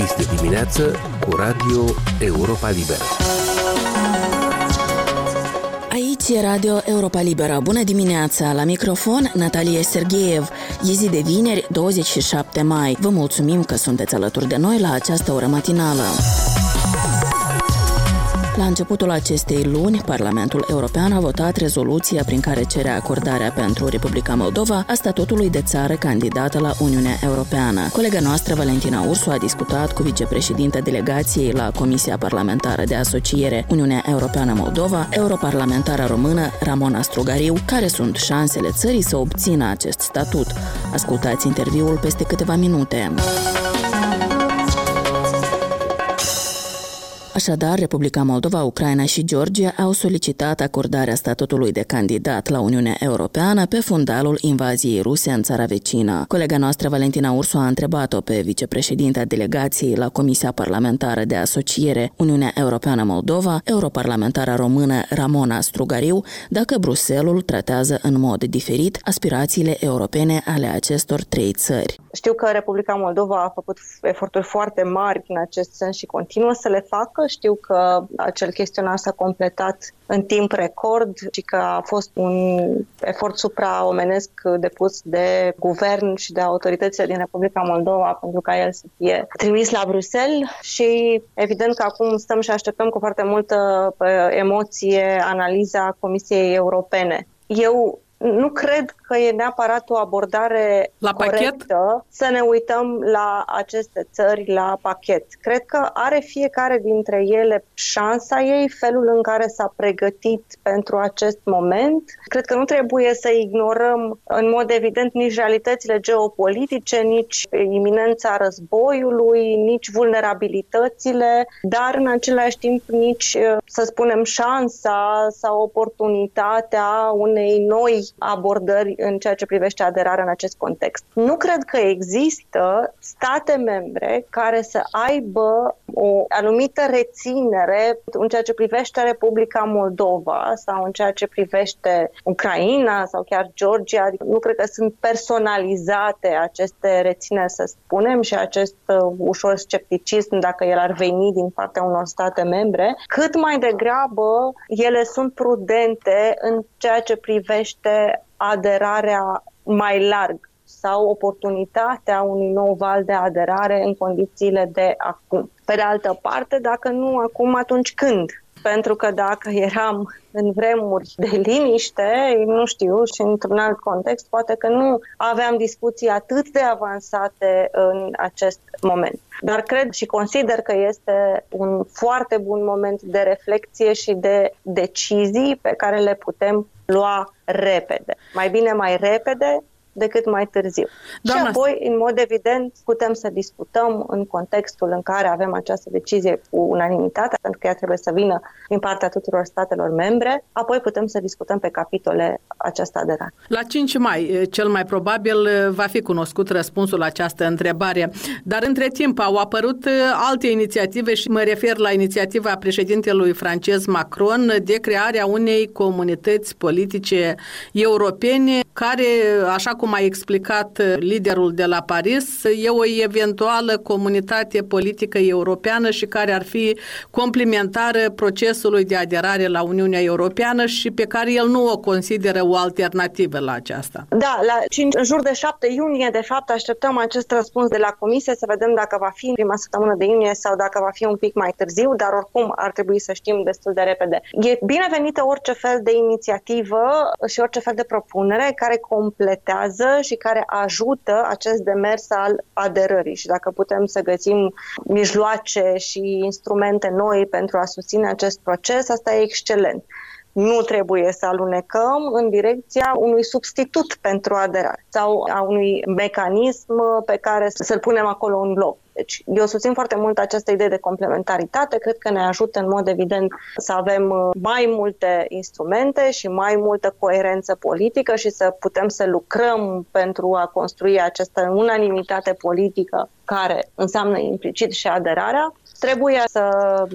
Deschis de dimineață cu Radio Europa Liberă. Aici e Radio Europa Liberă. Bună dimineața! La microfon, Natalia Sergeev. E zi de vineri, 27 mai. Vă mulțumim că sunteți alături de noi la această oră matinală. La începutul acestei luni, Parlamentul European a votat rezoluția prin care cere acordarea pentru Republica Moldova a statutului de țară candidată la Uniunea Europeană. Colega noastră, Valentina Ursu, a discutat cu vicepreședinta delegației la Comisia Parlamentară de Asociere Uniunea Europeană Moldova, europarlamentara română Ramona Strugariu, care sunt șansele țării să obțină acest statut. Ascultați interviul peste câteva minute. Așadar, Republica Moldova, Ucraina și Georgia au solicitat acordarea statutului de candidat la Uniunea Europeană pe fundalul invaziei ruse în țara vecină. Colega noastră Valentina Ursu a întrebat-o pe vicepreședinta delegației la Comisia Parlamentară de Asociere Uniunea Europeană Moldova, europarlamentara română Ramona Strugariu, dacă Bruselul tratează în mod diferit aspirațiile europene ale acestor trei țări. Știu că Republica Moldova a făcut eforturi foarte mari în acest sens și continuă să le facă. Știu că acel chestionar s-a completat în timp record și că a fost un efort supraomenesc depus de guvern și de autoritățile din Republica Moldova pentru ca el să fie trimis la Bruxelles și evident că acum stăm și așteptăm cu foarte multă emoție analiza Comisiei Europene. Eu nu cred că e neapărat o abordare la corectă pachet? să ne uităm la aceste țări la pachet. Cred că are fiecare dintre ele șansa ei, felul în care s-a pregătit pentru acest moment. Cred că nu trebuie să ignorăm în mod evident nici realitățile geopolitice, nici iminența războiului, nici vulnerabilitățile, dar în același timp nici, să spunem, șansa sau oportunitatea unei noi abordări în ceea ce privește aderarea în acest context. Nu cred că există state membre care să aibă o anumită reținere în ceea ce privește Republica Moldova sau în ceea ce privește Ucraina sau chiar Georgia. Adică nu cred că sunt personalizate aceste rețineri, să spunem, și acest uh, ușor scepticism dacă el ar veni din partea unor state membre, cât mai degrabă ele sunt prudente în ceea ce privește aderarea mai larg sau oportunitatea unui nou val de aderare în condițiile de acum. Pe de altă parte, dacă nu acum, atunci când? Pentru că dacă eram în vremuri de liniște, nu știu, și într-un alt context, poate că nu aveam discuții atât de avansate în acest moment. Dar cred și consider că este un foarte bun moment de reflexie și de decizii pe care le putem lua repede. Mai bine mai repede decât mai târziu. Doamna... Și apoi, în mod evident, putem să discutăm în contextul în care avem această decizie cu unanimitate, pentru că ea trebuie să vină din partea tuturor statelor membre, apoi putem să discutăm pe capitole această aderare. La 5 mai, cel mai probabil, va fi cunoscut răspunsul la această întrebare, dar între timp au apărut alte inițiative și mă refer la inițiativa președintelui francez Macron de crearea unei comunități politice europene care, așa cum a explicat uh, liderul de la Paris, e o eventuală comunitate politică europeană și care ar fi complementară procesului de aderare la Uniunea Europeană și pe care el nu o consideră o alternativă la aceasta. Da, la 5, în jur de 7 iunie, de fapt, așteptăm acest răspuns de la Comisie să vedem dacă va fi în prima săptămână de iunie sau dacă va fi un pic mai târziu, dar oricum ar trebui să știm destul de repede. E binevenită orice fel de inițiativă și orice fel de propunere care completează vizează și care ajută acest demers al aderării și dacă putem să găsim mijloace și instrumente noi pentru a susține acest proces, asta e excelent. Nu trebuie să alunecăm în direcția unui substitut pentru aderare sau a unui mecanism pe care să-l punem acolo în loc. Deci eu susțin foarte mult această idee de complementaritate, cred că ne ajută în mod evident să avem uh, mai multe instrumente și mai multă coerență politică și să putem să lucrăm pentru a construi această unanimitate politică care înseamnă implicit și aderarea. Trebuie să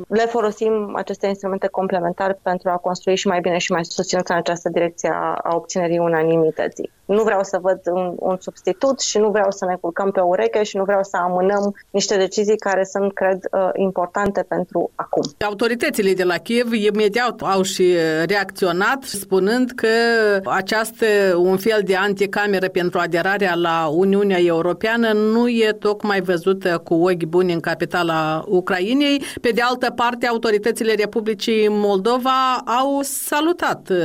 le folosim aceste instrumente complementare pentru a construi și mai bine și mai susținut în această direcție a obținerii unanimității. nu vreau să văd un, un substitut și nu vreau să ne culcăm pe ureche și nu vreau să amânăm niște decizii care sunt, cred, uh, importante pentru acum. Autoritățile de la Kiev imediat au și reacționat spunând că această un fel de anticameră pentru aderarea la Uniunea Europeană nu e tocmai văzută cu ochi buni în capitala Ucrainei. Pe de altă parte, autoritățile Republicii Moldova au salutat uh,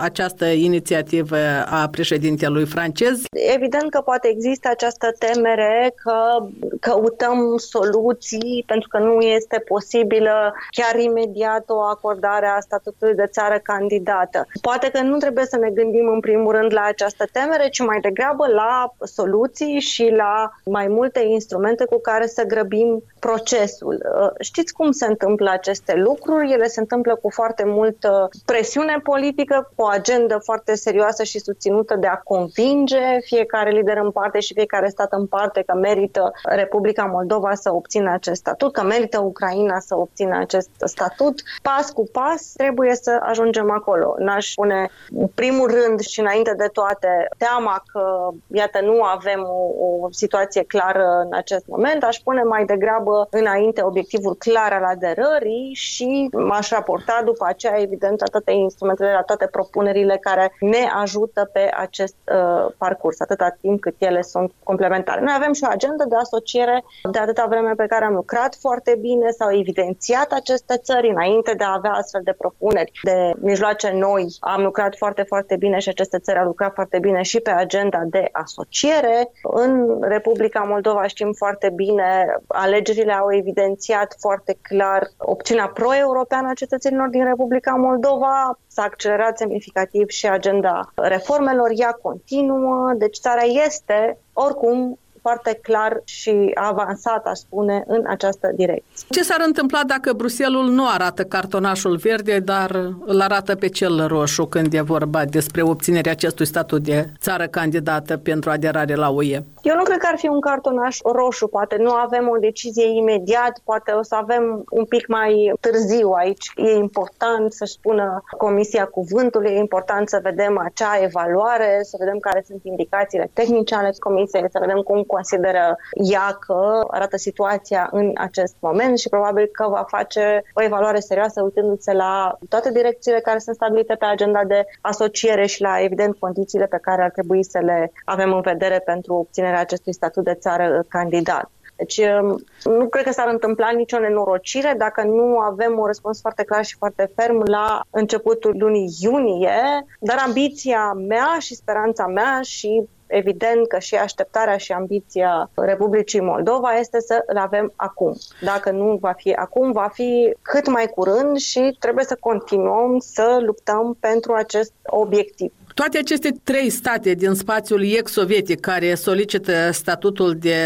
această inițiativă a președintelui francez. Evident că poate există această temere că căutăm soluții pentru că nu este posibilă chiar imediat o acordare a statutului de țară candidată. Poate că nu trebuie să ne gândim în primul rând la această temere, ci mai degrabă la soluții și la mai multe instrumente cu care să grăbim procesul. Uh, știți cum se întâmplă aceste lucruri? Ele se întâmplă cu foarte multă presiune politică, cu o agendă foarte serioasă și susținută de a convinge fiecare lider în parte și fiecare stat în parte că merită Republica Moldova să obțină acest statut, că merită Ucraina să obțină acest statut. Pas cu pas trebuie să ajungem acolo. N-aș pune în primul rând și înainte de toate teama că, iată, nu avem o, o situație clară în acest moment, aș pune mai degrabă înainte obiectivul clar al aderării și m-aș raporta după aceea, evident, la toate instrumentele, la toate propunerile care ne ajută pe acest uh, parcurs, atâta timp cât ele sunt complementare. Noi avem și o agendă de asociere de atâta vreme pe care am lucrat foarte bine, s-au evidențiat aceste țări înainte de a avea astfel de propuneri de mijloace noi. Am lucrat foarte, foarte bine și aceste țări au lucrat foarte bine și pe agenda de asociere. În Republica Moldova știm foarte bine, alegerile au evidențiat foarte clar opțiunea pro-europeană a cetățenilor din Republica Moldova. S-a accelerat semnificativ și agenda reformelor, ea continuă, deci țara este oricum foarte clar și avansat, aș spune, în această direcție. Ce s-ar întâmpla dacă Bruselul nu arată cartonașul verde, dar îl arată pe cel roșu când e vorba despre obținerea acestui statut de țară candidată pentru aderare la UE? Eu nu cred că ar fi un cartonaș roșu, poate nu avem o decizie imediat, poate o să avem un pic mai târziu aici. E important să spună Comisia Cuvântului, e important să vedem acea evaluare, să vedem care sunt indicațiile tehnice ale Comisiei, să vedem cum consideră ea că arată situația în acest moment și probabil că va face o evaluare serioasă uitându-se la toate direcțiile care sunt stabilite pe agenda de asociere și la, evident, condițiile pe care ar trebui să le avem în vedere pentru obținerea acestui statut de țară candidat. Deci um, nu cred că s-ar întâmpla nicio nenorocire dacă nu avem un răspuns foarte clar și foarte ferm la începutul lunii iunie, dar ambiția mea și speranța mea și evident că și așteptarea și ambiția Republicii Moldova este să le avem acum. Dacă nu va fi acum, va fi cât mai curând și trebuie să continuăm să luptăm pentru acest obiectiv. Toate aceste trei state din spațiul ex-sovietic care solicită statutul de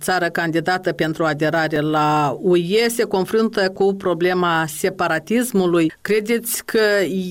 țară candidată pentru aderare la UE se confruntă cu problema separatismului. Credeți că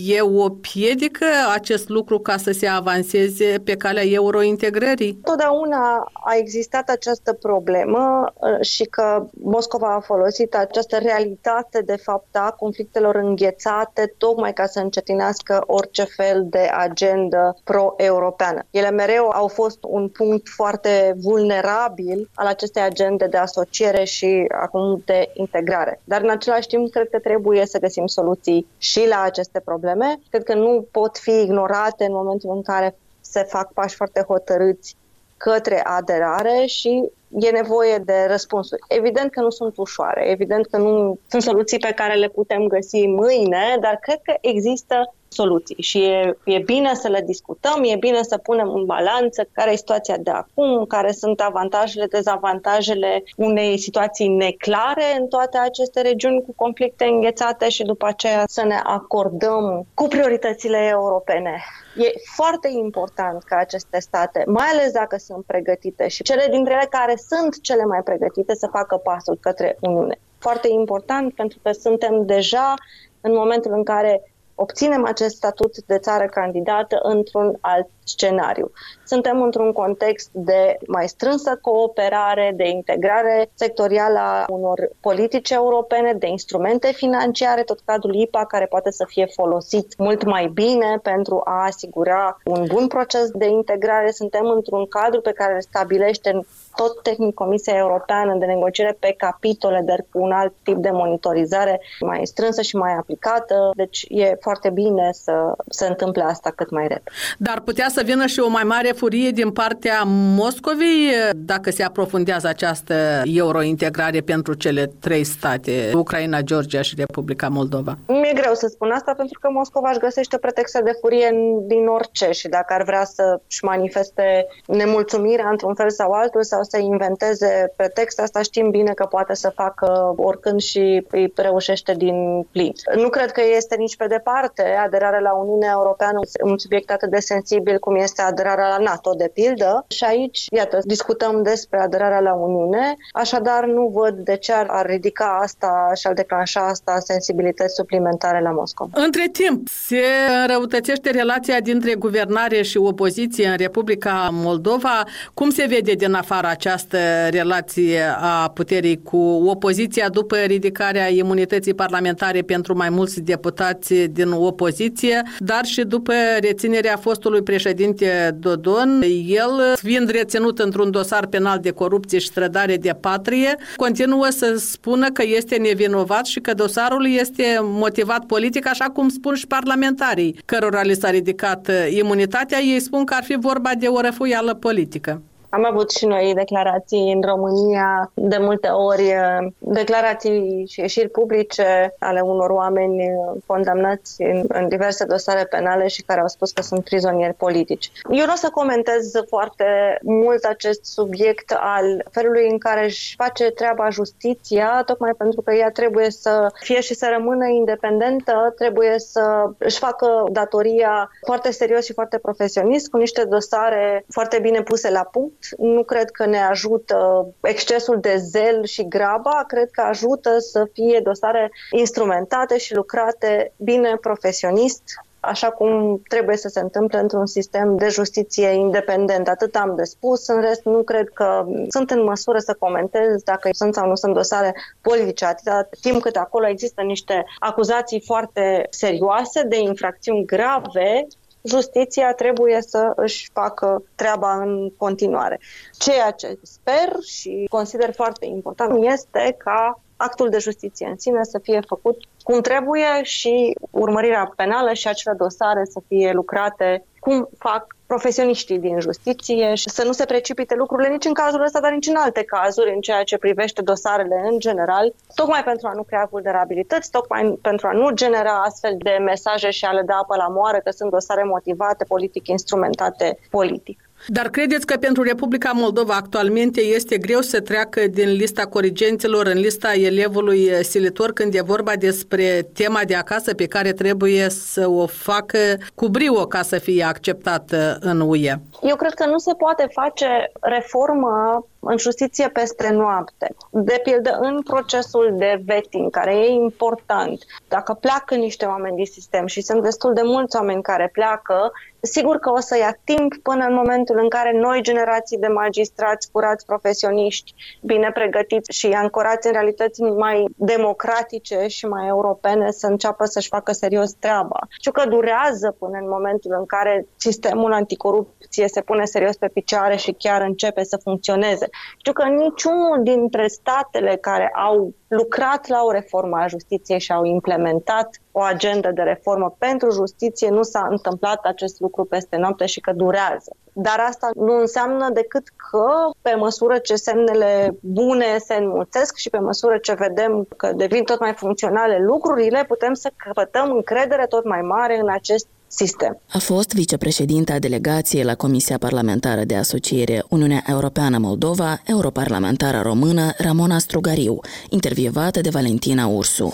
e o piedică acest lucru ca să se avanseze pe calea eurointegrării? Totdeauna a existat această problemă uh, și că Moscova a folosit această realitate de fapt a conflictelor înghețate tocmai ca să încetinească orice fel de agent agendă pro-europeană. Ele mereu au fost un punct foarte vulnerabil al acestei agende de asociere și acum de integrare. Dar în același timp cred că trebuie să găsim soluții și la aceste probleme. Cred că nu pot fi ignorate în momentul în care se fac pași foarte hotărâți către aderare și e nevoie de răspunsuri. Evident că nu sunt ușoare, evident că nu sunt soluții pe care le putem găsi mâine, dar cred că există soluții și e, e bine să le discutăm, e bine să punem în balanță care e situația de acum, care sunt avantajele, dezavantajele unei situații neclare în toate aceste regiuni cu conflicte înghețate și după aceea să ne acordăm cu prioritățile europene. E foarte important ca aceste state, mai ales dacă sunt pregătite și cele dintre ele care sunt cele mai pregătite să facă pasul către Uniune. Foarte important pentru că suntem deja în momentul în care obținem acest statut de țară candidată într-un alt scenariu. Suntem într-un context de mai strânsă cooperare, de integrare sectorială a unor politici europene, de instrumente financiare, tot cadrul IPA care poate să fie folosit mult mai bine pentru a asigura un bun proces de integrare. Suntem într-un cadru pe care îl stabilește tot tehnic Comisia Europeană de negociere pe capitole, dar cu un alt tip de monitorizare mai strânsă și mai aplicată. Deci e foarte bine să se întâmple asta cât mai repede. Dar putea să vină și o mai mare furie din partea Moscovei dacă se aprofundează această eurointegrare pentru cele trei state, Ucraina, Georgia și Republica Moldova? Mi-e greu să spun asta pentru că Moscova își găsește pretexte de furie din orice și dacă ar vrea să-și manifeste nemulțumirea într-un fel sau altul sau să inventeze pretexte, asta știm bine că poate să facă oricând și îi reușește din plin. Nu cred că este nici pe departe aderarea la Uniunea Europeană un subiect atât de sensibil cum este aderarea la NATO, de pildă. Și aici, iată, discutăm despre aderarea la Uniune, așadar nu văd de ce ar ridica asta și ar declanșa asta sensibilități suplimentare la Moscova. Între timp, se răutățește relația dintre guvernare și opoziție în Republica Moldova. Cum se vede din afara această relație a puterii cu opoziția după ridicarea imunității parlamentare pentru mai mulți deputați din opoziție, dar și după reținerea fostului președinte Dodon, el, fiind reținut într-un dosar penal de corupție și strădare de patrie, continuă să spună că este nevinovat și că dosarul este motivat politic, așa cum spun și parlamentarii cărora li s-a ridicat imunitatea, ei spun că ar fi vorba de o răfuială politică. Am avut și noi declarații în România, de multe ori eh, declarații și ieșiri publice ale unor oameni eh, condamnați în, în diverse dosare penale și care au spus că sunt prizonieri politici. Eu nu o să comentez foarte mult acest subiect al felului în care își face treaba justiția, tocmai pentru că ea trebuie să fie și să rămână independentă, trebuie să își facă datoria foarte serios și foarte profesionist, cu niște dosare foarte bine puse la punct nu cred că ne ajută excesul de zel și graba, cred că ajută să fie dosare instrumentate și lucrate bine profesionist, așa cum trebuie să se întâmple într-un sistem de justiție independent. Atât am de spus, în rest nu cred că sunt în măsură să comentez dacă sunt sau nu sunt dosare politice, atâta timp cât acolo există niște acuzații foarte serioase de infracțiuni grave justiția trebuie să își facă treaba în continuare. Ceea ce sper și consider foarte important este ca actul de justiție în sine să fie făcut cum trebuie și urmărirea penală și acele dosare să fie lucrate cum fac profesioniștii din justiție și să nu se precipite lucrurile nici în cazul ăsta, dar nici în alte cazuri, în ceea ce privește dosarele în general, tocmai pentru a nu crea vulnerabilități, tocmai pentru a nu genera astfel de mesaje și a le da apă la moară că sunt dosare motivate politic, instrumentate politic. Dar credeți că pentru Republica Moldova actualmente este greu să treacă din lista corigenților în lista elevului silitor când e vorba despre tema de acasă pe care trebuie să o facă cu brio ca să fie acceptată în UE? Eu cred că nu se poate face reformă în justiție peste noapte. De pildă, în procesul de vetting, care e important, dacă pleacă niște oameni din sistem și sunt destul de mulți oameni care pleacă, sigur că o să ia timp până în momentul în care noi generații de magistrați curați profesioniști, bine pregătiți și ancorați în realități mai democratice și mai europene să înceapă să-și facă serios treaba. Știu că durează până în momentul în care sistemul anticorupție se pune serios pe picioare și chiar începe să funcționeze. Știu că niciunul dintre statele care au lucrat la o reformă a justiției și au implementat o agendă de reformă pentru justiție, nu s-a întâmplat acest lucru peste noapte și că durează. Dar asta nu înseamnă decât că pe măsură ce semnele bune se înmulțesc și pe măsură ce vedem că devin tot mai funcționale lucrurile, putem să căpătăm încredere tot mai mare în acest sistem. A fost vicepreședinta delegației la Comisia Parlamentară de Asociere Uniunea Europeană Moldova, europarlamentară română Ramona Strugariu, intervievată de Valentina Ursu.